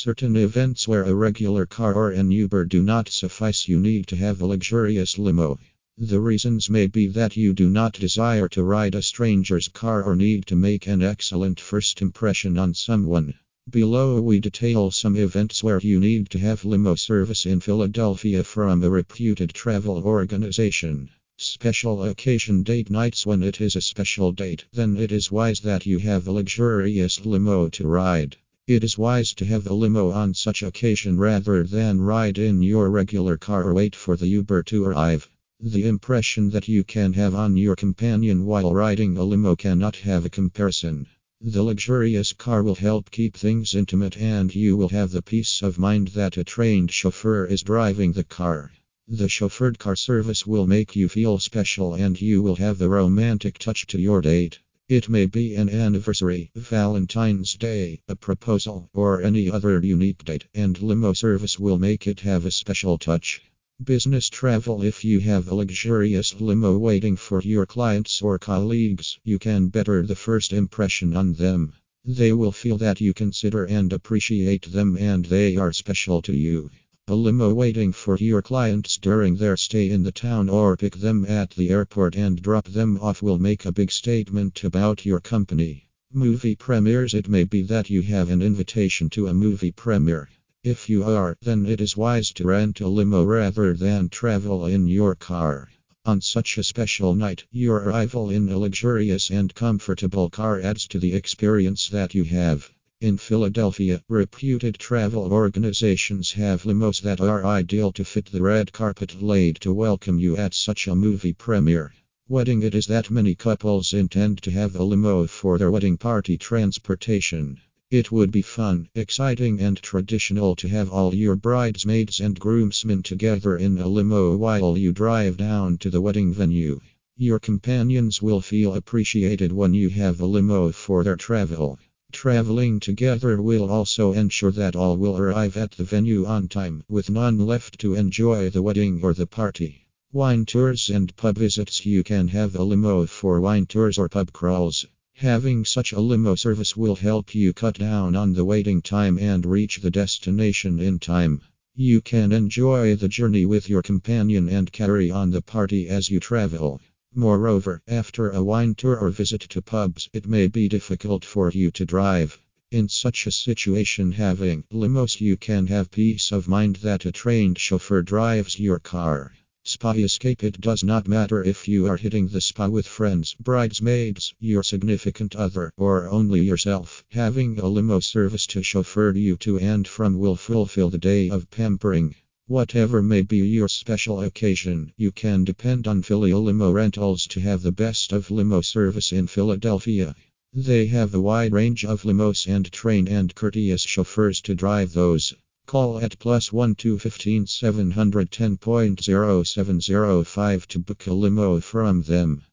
Certain events where a regular car or an Uber do not suffice, you need to have a luxurious limo. The reasons may be that you do not desire to ride a stranger's car or need to make an excellent first impression on someone. Below, we detail some events where you need to have limo service in Philadelphia from a reputed travel organization. Special occasion date nights when it is a special date, then it is wise that you have a luxurious limo to ride. It is wise to have a limo on such occasion rather than ride in your regular car or wait for the Uber to arrive. The impression that you can have on your companion while riding a limo cannot have a comparison. The luxurious car will help keep things intimate, and you will have the peace of mind that a trained chauffeur is driving the car. The chauffeured car service will make you feel special, and you will have the romantic touch to your date. It may be an anniversary, Valentine's Day, a proposal, or any other unique date, and limo service will make it have a special touch. Business travel If you have a luxurious limo waiting for your clients or colleagues, you can better the first impression on them. They will feel that you consider and appreciate them and they are special to you. A limo waiting for your clients during their stay in the town or pick them at the airport and drop them off will make a big statement about your company. Movie premieres It may be that you have an invitation to a movie premiere. If you are, then it is wise to rent a limo rather than travel in your car. On such a special night, your arrival in a luxurious and comfortable car adds to the experience that you have. In Philadelphia, reputed travel organizations have limos that are ideal to fit the red carpet laid to welcome you at such a movie premiere. Wedding It is that many couples intend to have a limo for their wedding party transportation. It would be fun, exciting, and traditional to have all your bridesmaids and groomsmen together in a limo while you drive down to the wedding venue. Your companions will feel appreciated when you have a limo for their travel. Traveling together will also ensure that all will arrive at the venue on time, with none left to enjoy the wedding or the party. Wine tours and pub visits You can have a limo for wine tours or pub crawls. Having such a limo service will help you cut down on the waiting time and reach the destination in time. You can enjoy the journey with your companion and carry on the party as you travel. Moreover, after a wine tour or visit to pubs, it may be difficult for you to drive. In such a situation, having limos, you can have peace of mind that a trained chauffeur drives your car. Spa escape It does not matter if you are hitting the spa with friends, bridesmaids, your significant other, or only yourself. Having a limo service to chauffeur you to and from will fulfill the day of pampering. Whatever may be your special occasion, you can depend on Philly Limo Rentals to have the best of limo service in Philadelphia. They have a wide range of limos and trained and courteous chauffeurs to drive those. Call at plus 1 2 15 710.0705 to book a limo from them.